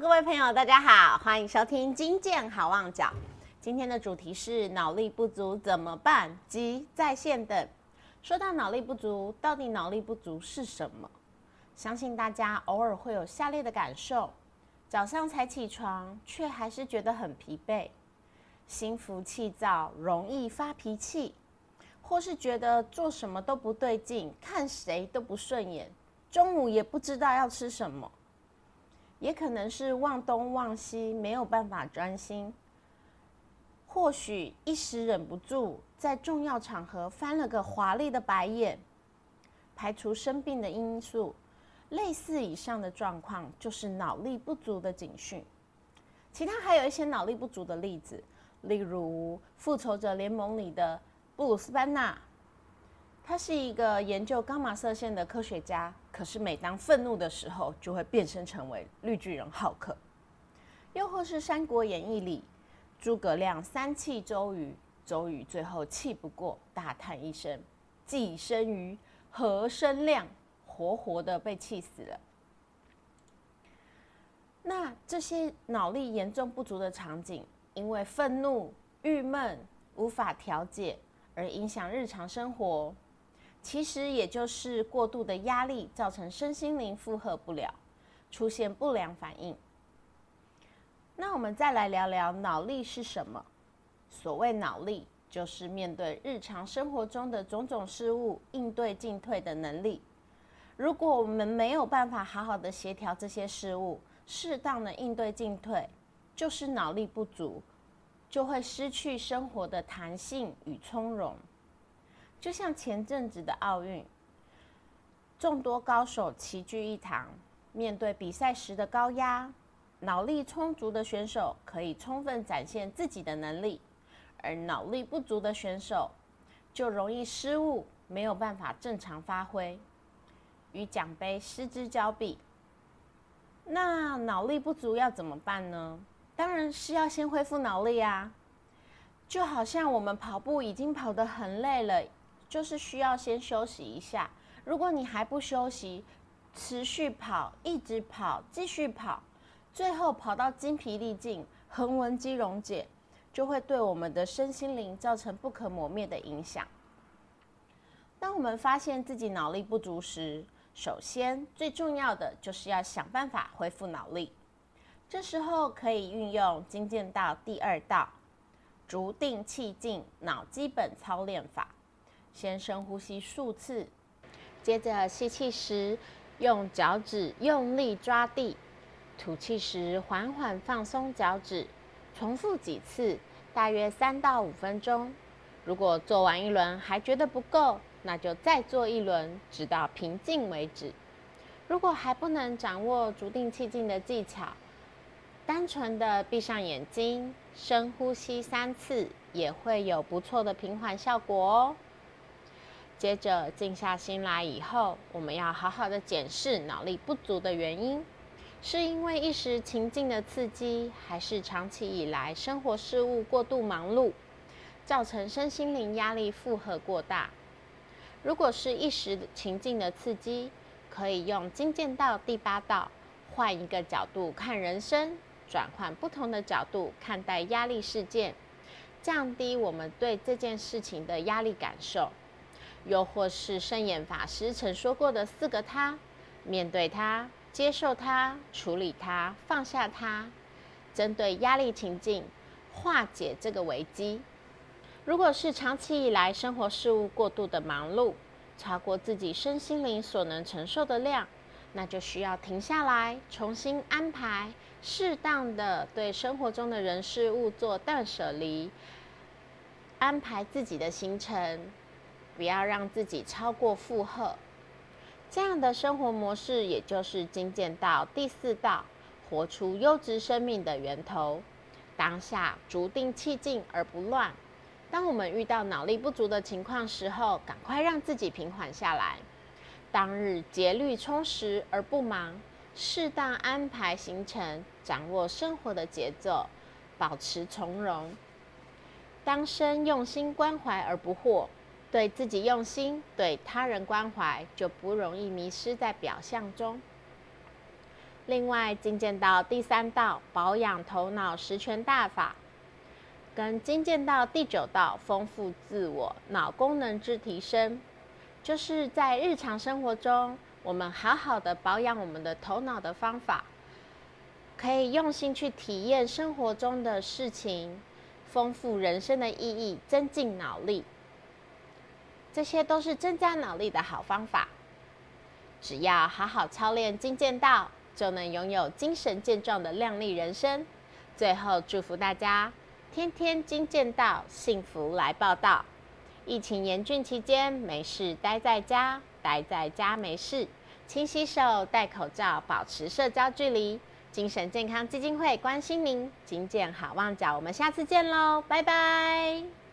各位朋友，大家好，欢迎收听金健好望角。今天的主题是脑力不足怎么办及在线等。说到脑力不足，到底脑力不足是什么？相信大家偶尔会有下列的感受：早上才起床，却还是觉得很疲惫，心浮气躁，容易发脾气，或是觉得做什么都不对劲，看谁都不顺眼，中午也不知道要吃什么。也可能是忘东忘西，没有办法专心。或许一时忍不住，在重要场合翻了个华丽的白眼。排除生病的因素，类似以上的状况就是脑力不足的警讯。其他还有一些脑力不足的例子，例如《复仇者联盟》里的布鲁斯班纳。他是一个研究伽马射线的科学家，可是每当愤怒的时候，就会变身成为绿巨人浩克。又或是《三国演义》里诸葛亮三气周瑜，周瑜最后气不过，大叹一声：“既生瑜，何生亮？”活活的被气死了。那这些脑力严重不足的场景，因为愤怒、郁闷、无法调节，而影响日常生活。其实也就是过度的压力造成身心灵负荷不了，出现不良反应。那我们再来聊聊脑力是什么？所谓脑力，就是面对日常生活中的种种事物应对进退的能力。如果我们没有办法好好的协调这些事物，适当的应对进退，就是脑力不足，就会失去生活的弹性与从容。就像前阵子的奥运，众多高手齐聚一堂，面对比赛时的高压，脑力充足的选手可以充分展现自己的能力，而脑力不足的选手就容易失误，没有办法正常发挥，与奖杯失之交臂。那脑力不足要怎么办呢？当然是要先恢复脑力啊！就好像我们跑步已经跑得很累了。就是需要先休息一下。如果你还不休息，持续跑，一直跑，继续跑，最后跑到精疲力尽、横纹肌溶解，就会对我们的身心灵造成不可磨灭的影响。当我们发现自己脑力不足时，首先最重要的就是要想办法恢复脑力。这时候可以运用精进道第二道“逐定气静脑基本操练法”。先深呼吸数次，接着吸气时用脚趾用力抓地，吐气时缓缓放松脚趾，重复几次，大约三到五分钟。如果做完一轮还觉得不够，那就再做一轮，直到平静为止。如果还不能掌握足定气静的技巧，单纯的闭上眼睛，深呼吸三次，也会有不错的平缓效果哦。接着静下心来以后，我们要好好的检视脑力不足的原因，是因为一时情境的刺激，还是长期以来生活事务过度忙碌，造成身心灵压力负荷过大？如果是一时情境的刺激，可以用精进道第八道，换一个角度看人生，转换不同的角度看待压力事件，降低我们对这件事情的压力感受。又或是圣严法师曾说过的四个他：面对他、接受他、处理他、放下他。针对压力情境，化解这个危机。如果是长期以来生活事务过度的忙碌，超过自己身心灵所能承受的量，那就需要停下来，重新安排，适当的对生活中的人事物做断舍离，安排自己的行程。不要让自己超过负荷，这样的生活模式，也就是精简到第四道，活出优质生命的源头。当下逐定气静而不乱。当我们遇到脑力不足的情况时候，赶快让自己平缓下来。当日节律充实而不忙，适当安排行程，掌握生活的节奏，保持从容。当生用心关怀而不惑。对自己用心，对他人关怀，就不容易迷失在表象中。另外，金剑道第三道保养头脑十全大法，跟金剑道第九道丰富自我脑功能之提升，就是在日常生活中，我们好好的保养我们的头脑的方法，可以用心去体验生活中的事情，丰富人生的意义，增进脑力。这些都是增加脑力的好方法。只要好好操练金剑道。就能拥有精神健壮的靓丽人生。最后祝福大家天天金剑道，幸福来报道。疫情严峻期间，没事待在家，待在家没事，勤洗手，戴口罩，保持社交距离。精神健康基金会关心您，金剑好望角，我们下次见喽，拜拜。